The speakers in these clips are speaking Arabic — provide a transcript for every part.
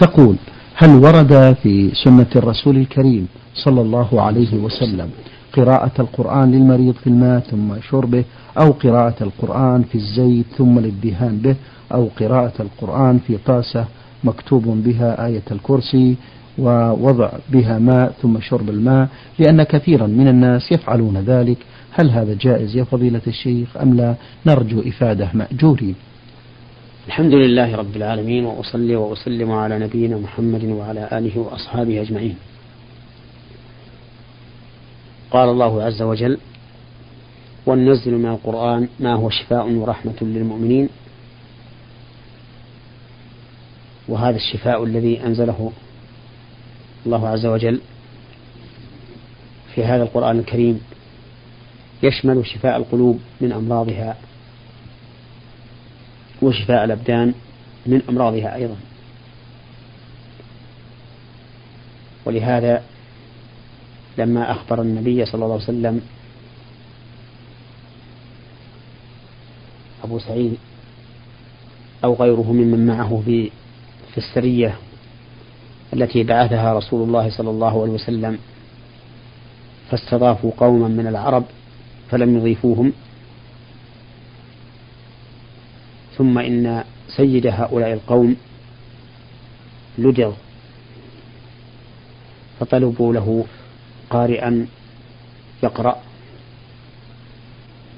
تقول هل ورد في سنة الرسول الكريم صلى الله عليه وسلم قراءة القرآن للمريض في الماء ثم شربه أو قراءة القرآن في الزيت ثم الإدهان به أو قراءة القرآن في طاسة مكتوب بها آية الكرسي ووضع بها ماء ثم شرب الماء؟ لأن كثيرا من الناس يفعلون ذلك. هل هذا جائز يا فضيلة الشيخ أم لا؟ نرجو إفادة مأجورين. الحمد لله رب العالمين وأصلي وأسلم على نبينا محمد وعلى آله وأصحابه أجمعين. قال الله عز وجل وننزل من القرآن ما هو شفاء ورحمة للمؤمنين. وهذا الشفاء الذي أنزله الله عز وجل في هذا القرآن الكريم يشمل شفاء القلوب من أمراضها. وشفاء الأبدان من أمراضها أيضا. ولهذا لما أخبر النبي صلى الله عليه وسلم أبو سعيد أو غيره ممن معه في في السرية التي بعثها رسول الله صلى الله عليه وسلم فاستضافوا قوما من العرب فلم يضيفوهم. ثم إن سيد هؤلاء القوم لدغ فطلبوا له قارئا يقرأ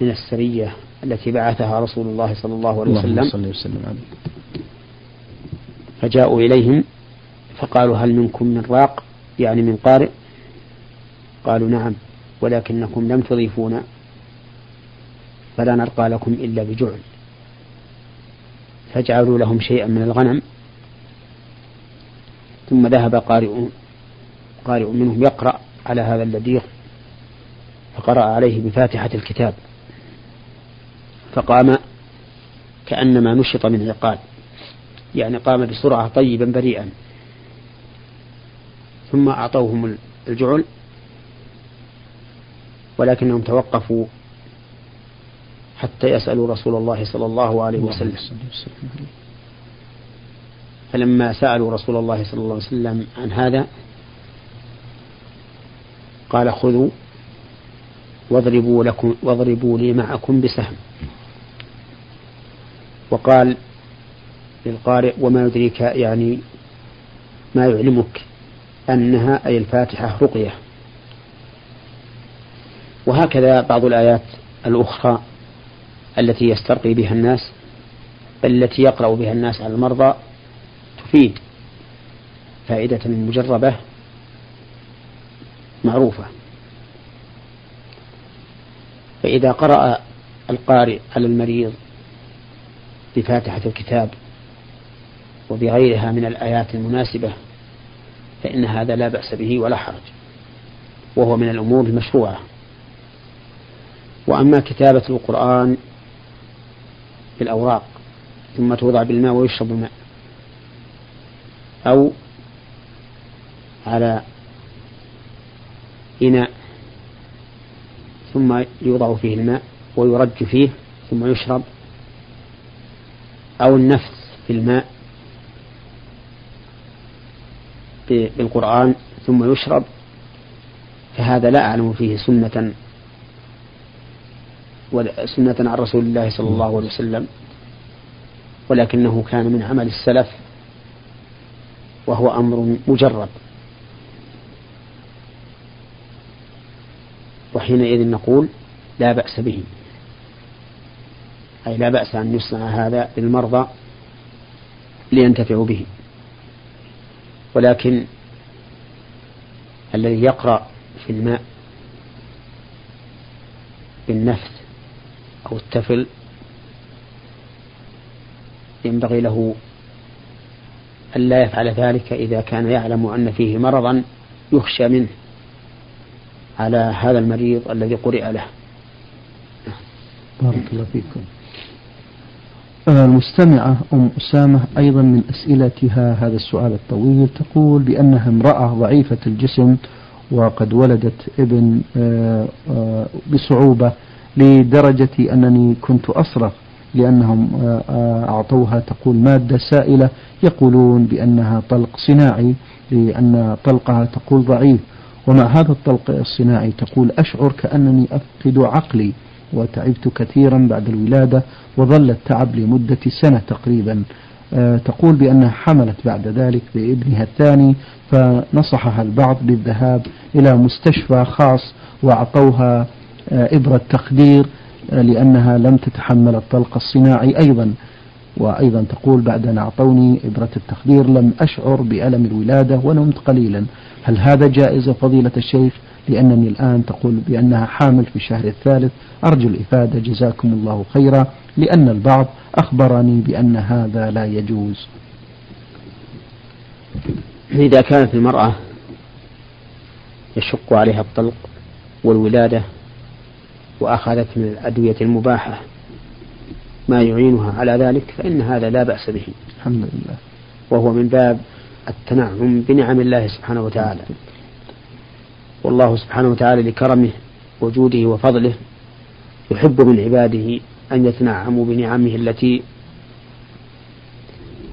من السرية التي بعثها رسول الله صلى الله عليه وسلم, صلى وسلم فجاءوا إليهم فقالوا هل منكم من راق يعني من قارئ؟ قالوا نعم ولكنكم لم تضيفونا فلا نرقى لكم إلا بجعل. فاجعلوا لهم شيئا من الغنم. ثم ذهب قارئ قارئ منهم يقرأ على هذا اللديغ فقرأ عليه بفاتحة الكتاب فقام كأنما نشط من عقال يعني قام بسرعة طيبا بريئا. ثم أعطوهم الجعل ولكنهم توقفوا حتى يسألوا رسول الله صلى الله عليه وسلم. فلما سألوا رسول الله صلى الله عليه وسلم عن هذا قال خذوا واضربوا لكم واضربوا لي معكم بسهم. وقال للقارئ وما يدريك يعني ما يعلمك أنها أي الفاتحة رقية. وهكذا بعض الآيات الأخرى. التي يسترقي بها الناس بل التي يقرأ بها الناس على المرضى تفيد فائدة مجربة معروفة. فإذا قرأ القارئ على المريض بفاتحة الكتاب وبغيرها من الآيات المناسبة فإن هذا لا بأس به ولا حرج وهو من الأمور المشروعة. وأما كتابة القرآن بالأوراق ثم توضع بالماء ويشرب الماء. أو على إناء ثم يوضع فيه الماء ويرج فيه ثم يشرب. أو النفس في الماء بالقرآن ثم يشرب. فهذا لا أعلم فيه سنة سنة عن رسول الله صلى الله عليه وسلم ولكنه كان من عمل السلف وهو أمر مجرد وحينئذ نقول لا بأس به. أي لا بأس أن يصنع هذا للمرضى لينتفعوا به. ولكن الذي يقرأ في الماء بالنفس أو التفل ينبغي له ألا يفعل ذلك إذا كان يعلم أن فيه مرضا يخشى منه على هذا المريض الذي قرئ له. بارك الله فيكم. المستمعة أم أسامة أيضا من أسئلتها هذا السؤال الطويل تقول بأنها امرأة ضعيفة الجسم وقد ولدت ابن آه، آه، بصعوبة لدرجة أنني كنت أصرخ لأنهم أعطوها تقول مادة سائلة يقولون بأنها طلق صناعي لأن طلقها تقول ضعيف. ومع هذا الطلق الصناعي؟ تقول أشعر كأنني أفقد عقلي وتعبت كثيرا بعد الولادة وظل التعب لمدة سنة تقريبا. آه، تقول بأنها حملت بعد ذلك بابنها الثاني فنصحها البعض بالذهاب إلى مستشفى خاص وأعطوها آه، إبرة تخدير آه، لأنها لم تتحمل الطلق الصناعي أيضا. وأيضا تقول بعد أن أعطوني إبرة التخدير لم أشعر بألم الولادة ونمت قليلا. هل هذا جائز فضيلة الشيخ؟ لأنني الآن تقول بأنها حامل في الشهر الثالث. أرجو الإفادة جزاكم الله خيرا. لأن البعض أخبرني بأن هذا لا يجوز. إذا كانت المرأة يشق عليها الطلق والولادة وأخذت من الأدوية المباحة ما يعينها على ذلك فإن هذا لا بأس به. الحمد لله. وهو من باب التنعم بنعم الله سبحانه وتعالى. والله سبحانه وتعالى لكرمه وجوده وفضله يحب من عباده أن يتنعموا بنعمه التي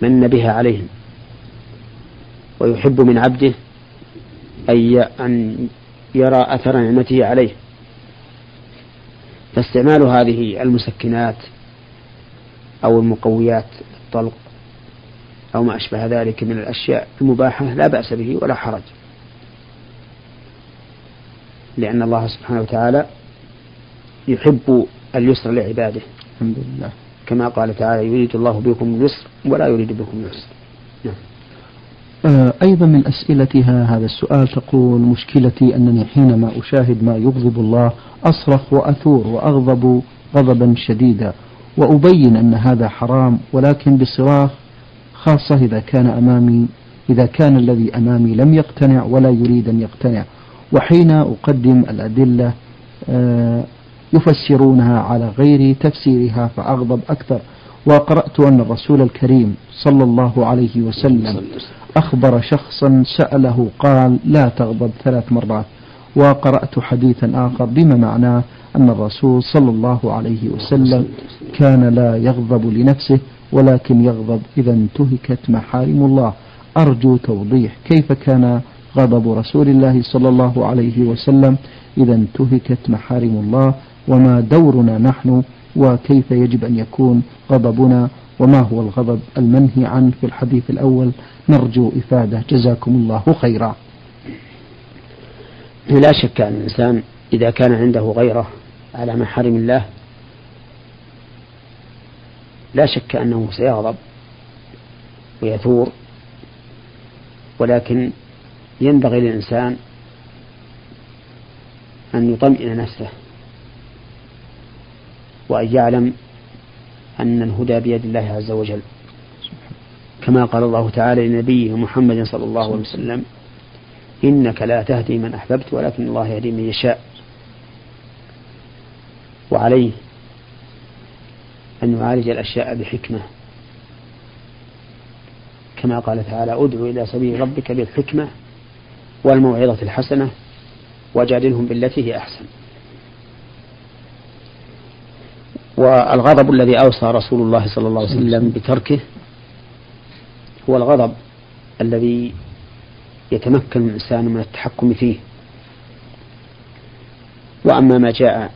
من بها عليهم. ويحب من عبده أن يرى أثر نعمته عليه. فاستعمال هذه المسكنات أو المقويات الطلق أو ما أشبه ذلك من الأشياء المباحة لا بأس به ولا حرج. لأن الله سبحانه وتعالى يحب اليسر لعباده. الحمد لله. كما قال تعالى يريد الله بكم اليسر ولا يريد بكم اليسر. آه، أيضا من أسئلتها هذا السؤال تقول مشكلتي أنني حينما أشاهد ما يغضب الله أصرخ وأثور وأغضب غضبا شديدا وأبين أن هذا حرام ولكن بصراخ خاصة إذا كان أمامي إذا كان الذي أمامي لم يقتنع ولا يريد أن يقتنع. وحين أقدم الأدلة آه، يفسرونها على غير تفسيرها فأغضب أكثر. وقرأت أن الرسول الكريم صلى الله عليه وسلم أخبر شخصا سأله قال لا تغضب ثلاث مرات وقرأت حديثا آخر بما معناه أن الرسول صلى الله عليه وسلم كان لا يغضب لنفسه ولكن يغضب إذا انتهكت محارم الله. أرجو توضيح كيف كان غضب رسول الله صلى الله عليه وسلم إذا انتهكت محارم الله وما دورنا نحن وكيف يجب أن يكون غضبنا وما هو الغضب المنهي عنه في الحديث الأول. نرجو إفادة. جزاكم الله خيرا. لا شك أن الإنسان إذا كان عنده غيرة على محارم الله لا شك أنه سيغضب ويثور ولكن ينبغي للإنسان أن يطمئن نفسه. وأن يعلم أن الهدى بيد الله عز وجل. كما قال الله تعالى لنبيه محمد صلى الله عليه وسلم إنك لا تهدي من أحببت ولكن الله يهدي من يشاء. وعليه أن يعالج الأشياء بحكمة. كما قال تعالى أدعو إلى سبيل ربك بالحكمة والموعظة الحسنة وجادلهم بالتي هي أحسن. والغضب الذي أوصى رسول الله صلى الله عليه وسلم بتركه هو الغضب الذي يتمكن الإنسان من التحكم فيه. وأما ما جاء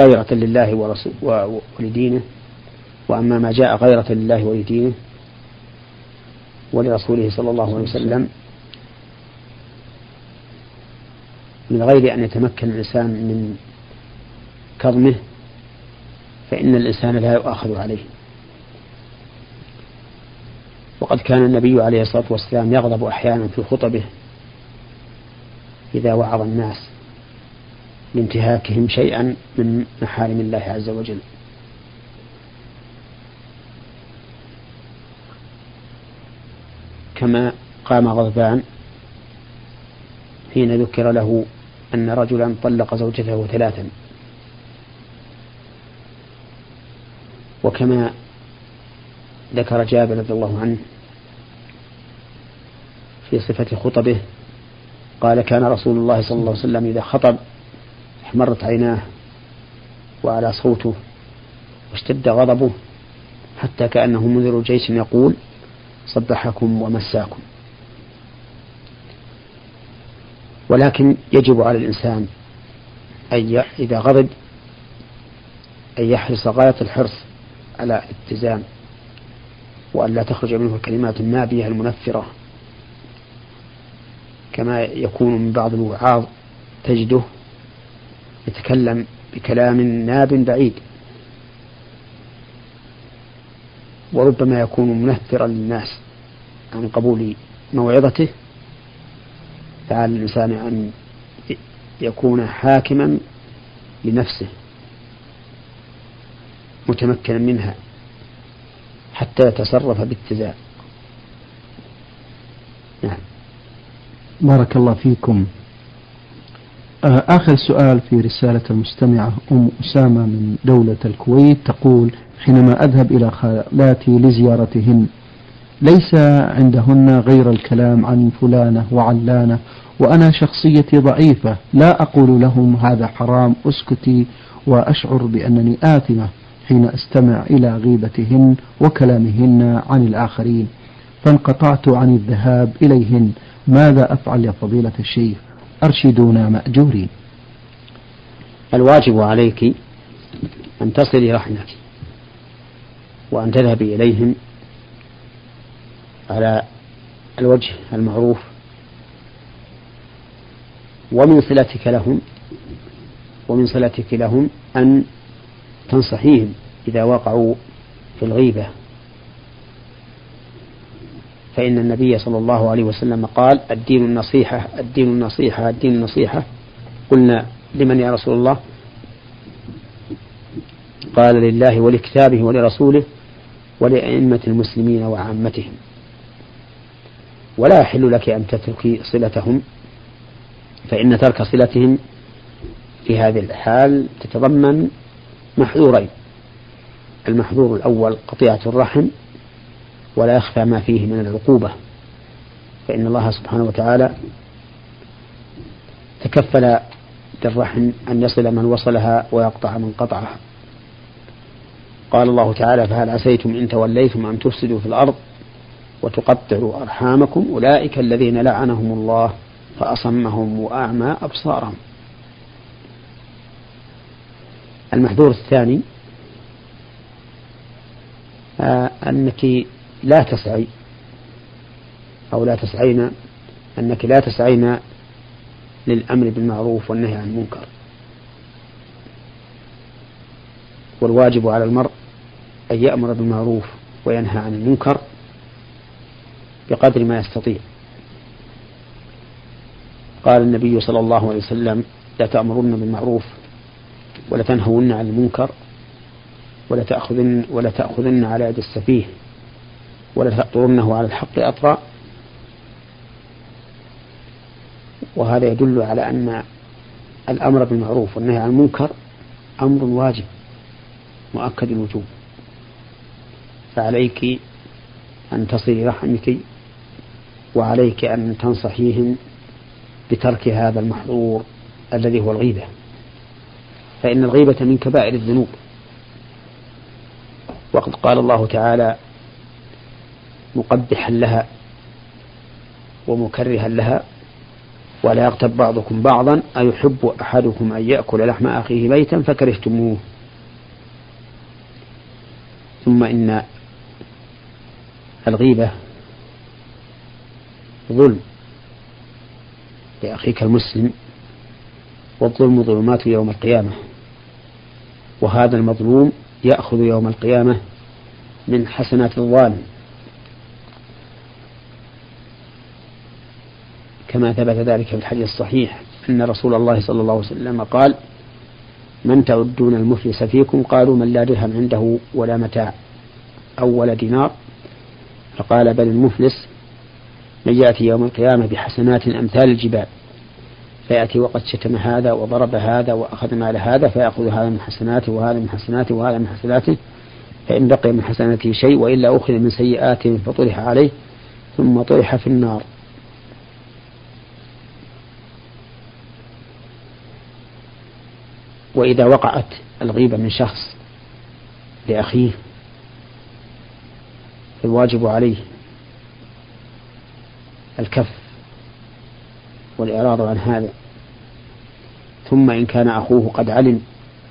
غيرة لله ولدينه وأما ما جاء غيرة لله ولدينه ولرسوله صلى الله عليه وسلم من غير أن يتمكن الإنسان من كظمه فإن الإنسان لا يؤاخذ عليه. وقد كان النبي عليه الصلاة والسلام يغضب أحيانا في خطبه إذا وعظ الناس لانتهاكهم شيئا من محارم الله عز وجل. كما قام غضبان حين ذكر له أن رجلا طلق زوجته ثلاثا. وكما ذكر جابر رضي الله عنه في صفة خطبه قال كان رسول الله صلى الله عليه وسلم إذا خطب احمرت عيناه وعلى صوته واشتد غضبه حتى كأنه منذر جيش يقول صبحكم ومساكم ولكن يجب على الإنسان أن إذا غضب أن يحرص غاية الحرص على الاتزان وأن لا تخرج منه الكلمات النابية المنفرة كما يكون من بعض الوعاظ تجده يتكلم بكلام ناب بعيد. وربما يكون منفرا للناس عن قبول موعظته. فعلى الإنسان أن يكون حاكما لنفسه. متمكنا منها حتى يتصرف باتزان. نعم. بارك الله فيكم. آه، آخر سؤال في رسالة المستمعة أم أسامة من دولة الكويت تقول حينما أذهب إلى خالاتي لزيارتهن ليس عندهن غير الكلام عن فلانة وعلانة وأنا شخصيتي ضعيفة لا أقول لهم هذا حرام أسكتي وأشعر بأنني آثمة. حين أستمع إلى غيبتهن وكلامهن عن الآخرين فانقطعت عن الذهاب إليهن. ماذا أفعل يا فضيلة الشيخ؟ أرشدونا مأجورين. الواجب عليك أن تصلي رحمك وأن تذهبي إليهم على الوجه المعروف ومن صلتك لهم ومن صلتك لهم أن تنصحيهم إذا وقعوا في الغيبة. فإن النبي صلى الله عليه وسلم قال الدين النصيحة الدين النصيحة الدين النصيحة. قلنا لمن يا رسول الله؟ قال لله ولكتابه ولرسوله ولأئمة المسلمين وعامتهم. ولا يحل لك أن تتركي صلتهم فإن ترك صلتهم في هذه الحال تتضمن محذورين المحذور الأول قطيعة الرحم ولا يخفى ما فيه من العقوبة فإن الله سبحانه وتعالى تكفل بالرحم أن يصل من وصلها ويقطع من قطعها. قال الله تعالى فهل عسيتم إن توليتم أن تفسدوا في الأرض وتقطعوا أرحامكم؟ أولئك الذين لعنهم الله فأصمهم وأعمى أبصارهم. المحذور الثاني آه أنك لا تسعي أو لا تسعين أنك لا تسعين للأمر بالمعروف والنهي عن المنكر. والواجب على المرء أن يأمر بالمعروف وينهى عن المنكر بقدر ما يستطيع. قال النبي صلى الله عليه وسلم لا تأمرن بالمعروف ولا تنهون عن المنكر ولا تأخذن ولا تأخذن على يد السفيه ولا تأطرنه على الحق أطرا. وهذا يدل على أن الأمر بالمعروف والنهي عن المنكر أمر واجب مؤكد الوجوب. فعليك أن تصلي رحمك وعليك أن تنصحيهم بترك هذا المحظور الذي هو الغيبة. فإن الغيبة من كبائر الذنوب. وقد قال الله تعالى مقبحا لها ومكرها لها ولا يغتب بعضكم بعضا أيحب أحدكم أن يأكل لحم أخيه ميتا فكرهتموه. ثم إن الغيبة ظلم لأخيك المسلم والظلم ظلمات يوم القيامة. وهذا المظلوم يأخذ يوم القيامة من حسنات الظالم. كما ثبت ذلك في الحديث الصحيح أن رسول الله صلى الله عليه وسلم قال من تعدون المفلس فيكم قالوا من لا درهم عنده ولا متاع أو ولا دينار. فقال بل المفلس من يأتي يوم القيامة بحسنات أمثال الجبال. فيأتي وقد شتم هذا وضرب هذا وأخذ مال هذا فيأخذ هذا من حسناته وهذا من حسناته وهذا من حسناته فإن بقي من حسناته شيء وإلا أخذ من سيئاته فطرح عليه ثم طرح في النار. وإذا وقعت الغيبة من شخص لأخيه فالواجب عليه الكف والإعراض عن هذا. ثم إن كان أخوه قد علم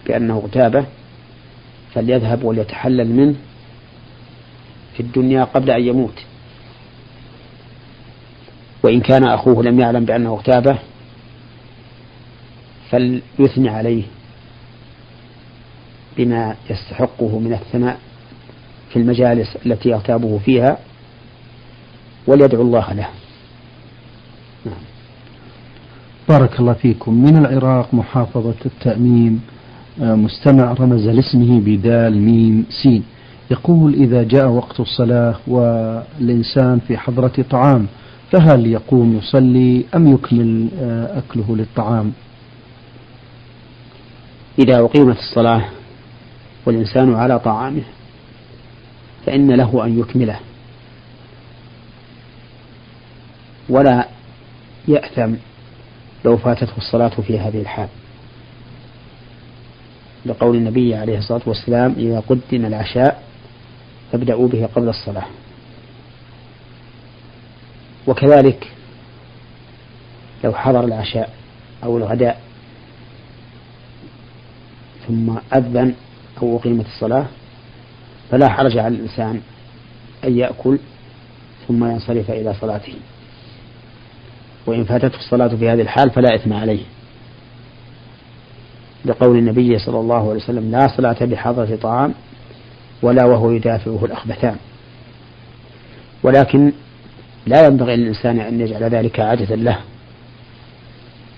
بأنه اغتابه فليذهب وليتحلل منه في الدنيا قبل أن يموت. وإن كان أخوه لم يعلم بأنه اغتابه فليثني عليه بما يستحقه من الثناء في المجالس التي يغتابه فيها وليدعو الله له. نعم. بارك الله فيكم. من العراق محافظة التأميم آه، مستمع رمز لاسمه بدال ميم سين. يقول إذا جاء وقت الصلاة والإنسان في حضرة طعام فهل يقوم يصلي أم يكمل آه، أكله للطعام؟ إذا أقيمت الصلاة والإنسان على طعامه فإن له أن يكمله ولا يأثم لو فاتته الصلاة في هذه الحال. لقول النبي عليه الصلاة والسلام إذا قدم العشاء فابدأوا به قبل الصلاة. وكذلك لو حضر العشاء أو الغداء ثم أذن أو أقيمت الصلاة فلا حرج على الإنسان أن يأكل ثم ينصرف إلى صلاته. وإن فاتته الصلاة في هذه الحال فلا إثم عليه. لقول النبي صلى الله عليه وسلم لا صلاة بحضرة طعام ولا وهو يدافعه الأخبثان. ولكن لا ينبغي للإنسان أن يجعل ذلك عادة له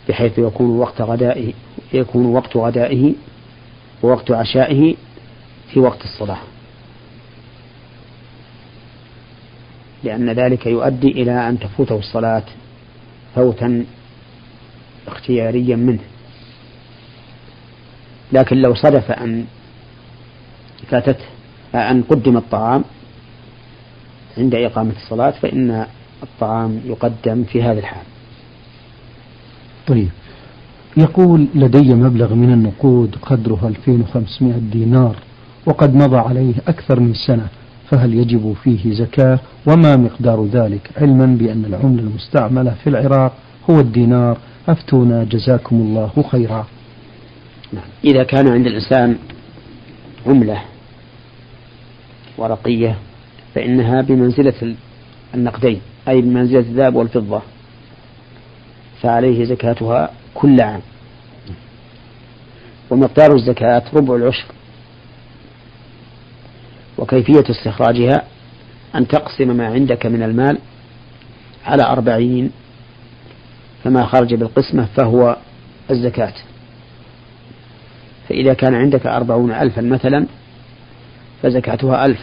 بحيث يكون وقت غدائه يكون وقت غدائه ووقت عشائه في وقت الصلاة. لأن ذلك يؤدي إلى أن تفوته الصلاة فوتا اختياريا منه. لكن لو صدف أن فاتته أن قدم الطعام عند إقامة الصلاة فإن الطعام يقدم في هذا الحال. طيب. يقول لدي مبلغ من النقود قدره 2500 دينار وقد مضى عليه أكثر من سنة. فهل يجب فيه زكاة؟ وما مقدار ذلك؟ علما بأن العملة المستعملة في العراق هو الدينار. أفتونا جزاكم الله خيرا. نعم. إذا كان عند الإنسان عملة ورقية فإنها بمنزلة النقدين أي بمنزلة الذهب والفضة. فعليه زكاتها كل عام. ومقدار الزكاة ربع العشر. وكيفية استخراجها أن تقسم ما عندك من المال على أربعين فما خرج بالقسمة فهو الزكاة. فإذا كان عندك أربعون ألفا مثلا فزكاتها ألف.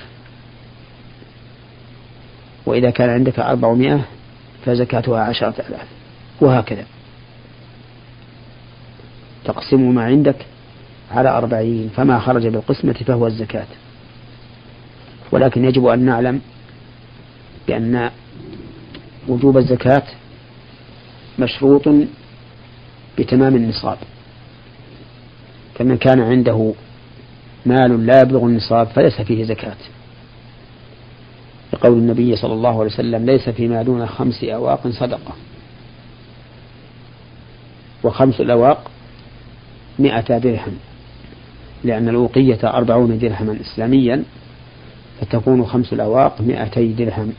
وإذا كان عندك أربعمائة فزكاتها عشرة آلاف. وهكذا. تقسم ما عندك على أربعين فما خرج بالقسمة فهو الزكاة. ولكن يجب أن نعلم بأن وجوب الزكاة مشروط بتمام النصاب. فمن كان عنده مال لا يبلغ النصاب فليس فيه زكاة. لقول النبي صلى الله عليه وسلم ليس فيما دون خمس أواق صدقة. وخمس الأواق مئة درهم لأن الأوقية أربعون درهما إسلاميا. فتكون خمس الأواق مئتي درهم.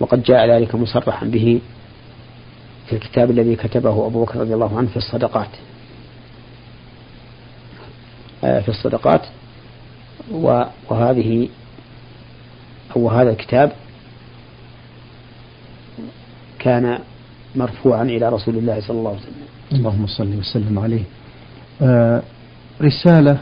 وقد جاء ذلك مصرحا به في الكتاب الذي كتبه أبو بكر رضي الله عنه في الصدقات. آه، في الصدقات. وهذه أو هذا الكتاب كان مرفوعا إلى رسول الله صلى الله عليه وسلم. اللهم صل وسلم عليه. آه رسالة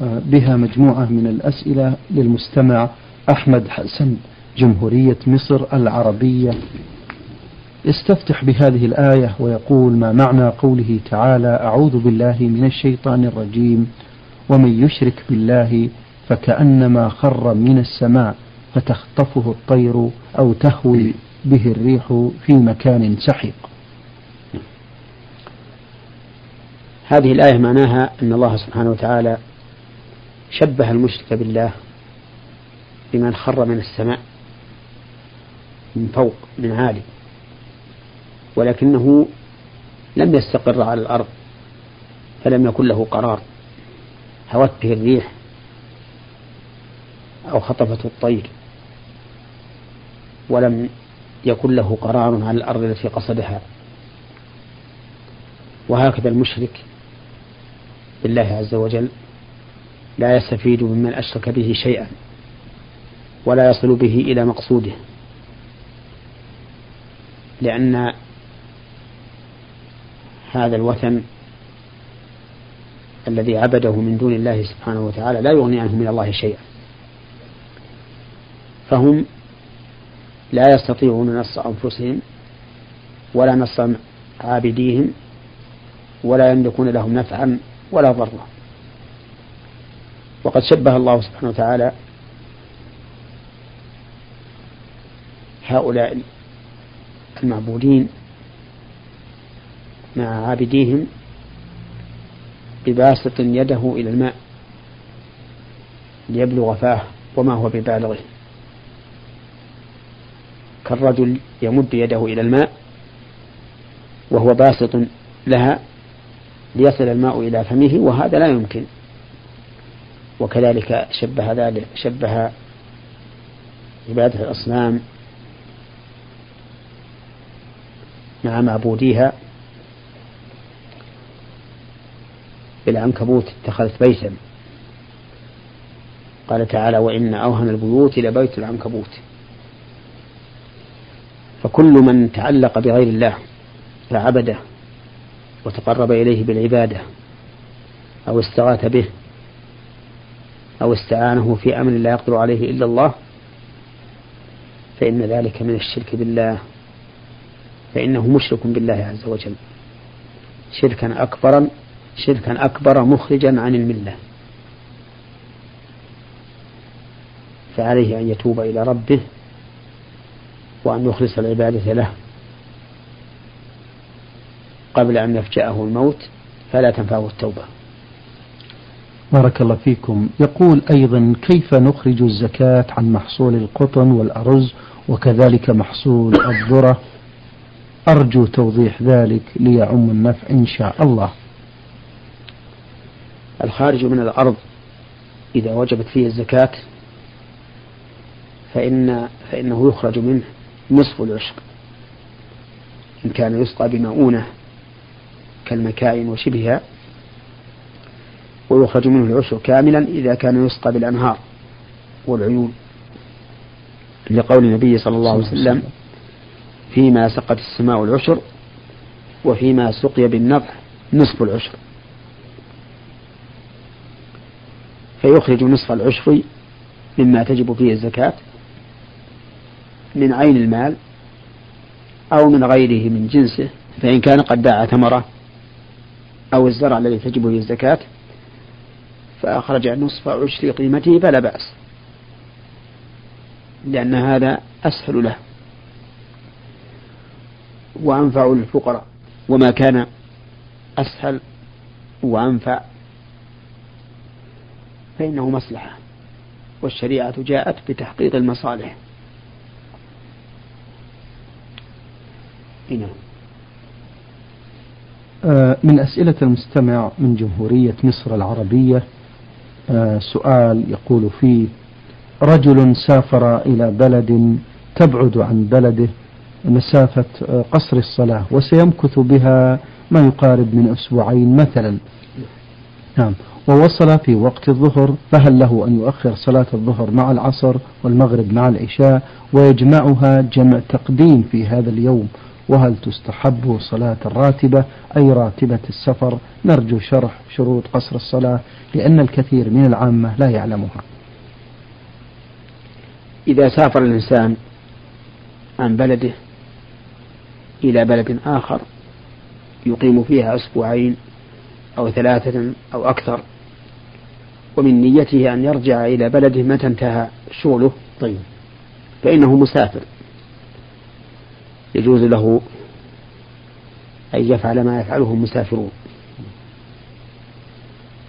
بها مجموعة من الأسئلة للمستمع أحمد حسن جمهورية مصر العربية. يستفتح بهذه الآية ويقول ما معنى قوله تعالى أعوذ بالله من الشيطان الرجيم ومن يشرك بالله فكأنما خر من السماء فتخطفه الطير أو تهوي به الريح في مكان سحيق. هذه الآية معناها أن الله سبحانه وتعالى شبه المشرك بالله بمن خر من السماء من فوق من عالي ولكنه لم يستقر على الأرض فلم يكن له قرار هوت به الريح أو خطفته الطير ولم يكن له قرار على الأرض التي قصدها. وهكذا المشرك بالله عز وجل لا يستفيد ممن أشرك به شيئا ولا يصل به إلى مقصوده. لأن هذا الوثن الذي عبده من دون الله سبحانه وتعالى لا يغني عنه من الله شيئا. فهم لا يستطيعون نص أنفسهم ولا نص عابديهم ولا يملكون لهم نفعا ولا ضرا. وقد شبه الله سبحانه وتعالى هؤلاء المعبودين مع عابديهم بباسط يده إلى الماء ليبلغ فاه وما هو ببالغه. كالرجل يمد يده إلى الماء وهو باسط لها ليصل الماء إلى فمه وهذا لا يمكن. وكذلك شبه ذلك شبه عبادة الأصنام مع معبوديها بالعنكبوت اتخذت بيتا. قال تعالى وإن أوهن البيوت لبيت العنكبوت. فكل من تعلق بغير الله فعبده وتقرب إليه بالعبادة أو استغاث به أو استعانه في أمر لا يقدر عليه إلا الله فإن ذلك من الشرك بالله فإنه مشرك بالله عز وجل. شركا أكبرا شركا أكبر مخرجا عن الملة. فعليه أن يتوب إلى ربه وأن يخلص العبادة له. قبل أن يفجأه الموت فلا تنفعه التوبة. بارك الله فيكم. يقول أيضا كيف نخرج الزكاة عن محصول القطن والأرز وكذلك محصول الذرة؟ أرجو توضيح ذلك ليعم النفع إن شاء الله. الخارج من الأرض إذا وجبت فيه الزكاة فإن فإنه يخرج منه نصف العشر إن كان يسقى بمؤونة كالمكائن وشبهها ويخرج منه العشر كاملا إذا كان يسقى بالأنهار والعيون. لقول النبي صلى الله عليه وسلم فيما سقت السماء العشر وفيما سقي بالنضح نصف العشر فيخرج نصف العشر مما تجب فيه الزكاة من عين المال أو من غيره من جنسه فإن كان قد باع ثمرة أو الزرع الذي تجب فيه الزكاة فأخرج نصف عشر قيمته فلا بأس. لأن هذا أسهل له. وأنفع للفقراء وما كان أسهل وأنفع. فإنه مصلحة. والشريعة جاءت بتحقيق المصالح. نعم. آه، من أسئلة المستمع من جمهورية مصر العربية سؤال يقول فيه رجل سافر إلى بلد تبعد عن بلده مسافة آه، قصر الصلاة وسيمكث بها ما يقارب من أسبوعين مثلا. نعم. ووصل في وقت الظهر فهل له أن يؤخر صلاة الظهر مع العصر والمغرب مع العشاء؟ ويجمعها جمع تقديم في هذا اليوم. وهل تستحب صلاة الراتبة؟ أي راتبة السفر؟ نرجو شرح شروط قصر الصلاة لأن الكثير من العامة لا يعلمها. إذا سافر الإنسان عن بلده إلى بلد آخر يقيم فيها أسبوعين أو ثلاثة أو أكثر ومن نيته أن يرجع إلى بلده متى انتهى شغله طيب. فإنه مسافر. يجوز له أن يفعل ما يفعله المسافرون.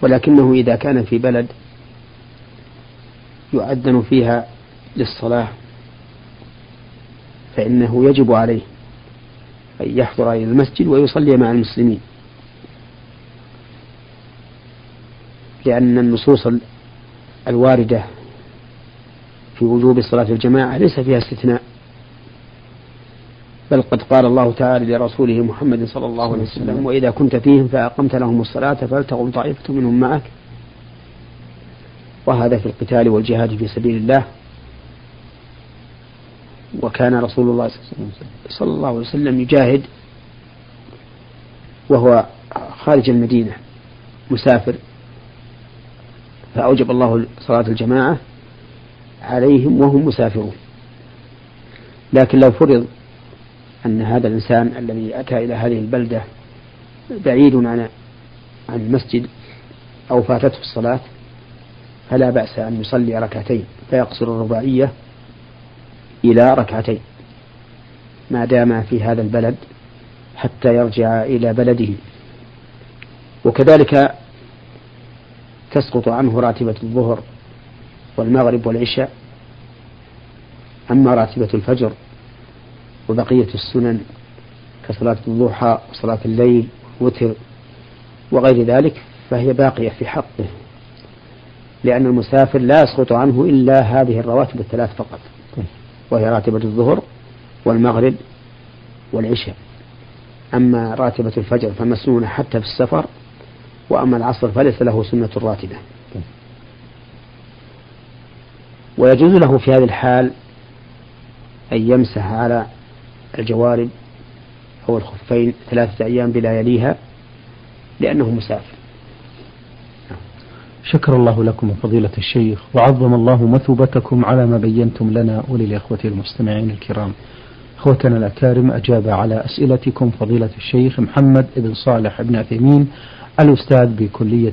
ولكنه إذا كان في بلد يؤذن فيها للصلاة فإنه يجب عليه أن يحضر إلى المسجد ويصلي مع المسلمين. لأن النصوص الواردة في وجوب صلاة الجماعة ليس فيها استثناء. بل قد قال الله تعالى لرسوله محمد صلى الله عليه وسلم وإذا كنت فيهم فأقمت لهم الصلاة فلتقم طائفة منهم معك. وهذا في القتال والجهاد في سبيل الله. وكان رسول الله صلى الله عليه وسلم يجاهد وهو خارج المدينة مسافر. فأوجب الله صلاة الجماعة عليهم وهم مسافرون. لكن لو فرض أن هذا الإنسان الذي أتى إلى هذه البلدة بعيد عن عن المسجد أو فاتته الصلاة فلا بأس أن يصلي ركعتين فيقصر الرباعية إلى ركعتين ما دام في هذا البلد حتى يرجع إلى بلده. وكذلك تسقط عنه راتبة الظهر والمغرب والعشاء أما راتبة الفجر وبقية السنن كصلاة الضحى وصلاة الليل وتر وغير ذلك فهي باقية في حقه لأن المسافر لا يسقط عنه إلا هذه الرواتب الثلاث فقط وهي راتبة الظهر والمغرب والعشاء. أما راتبة الفجر فمسنونة حتى في السفر وأما العصر فليس له سنة راتبة. ويجوز له في هذه الحال أن يمسح على الجوارب أو الخفين ثلاثة أيام بلا يليها لأنه مسافر. شكر الله لكم فضيلة الشيخ وعظم الله مثوبتكم على ما بينتم لنا وللإخوة المستمعين الكرام. أخوتنا الأكارم أجاب على أسئلتكم فضيلة الشيخ محمد بن صالح بن عثيمين الأستاذ بكلية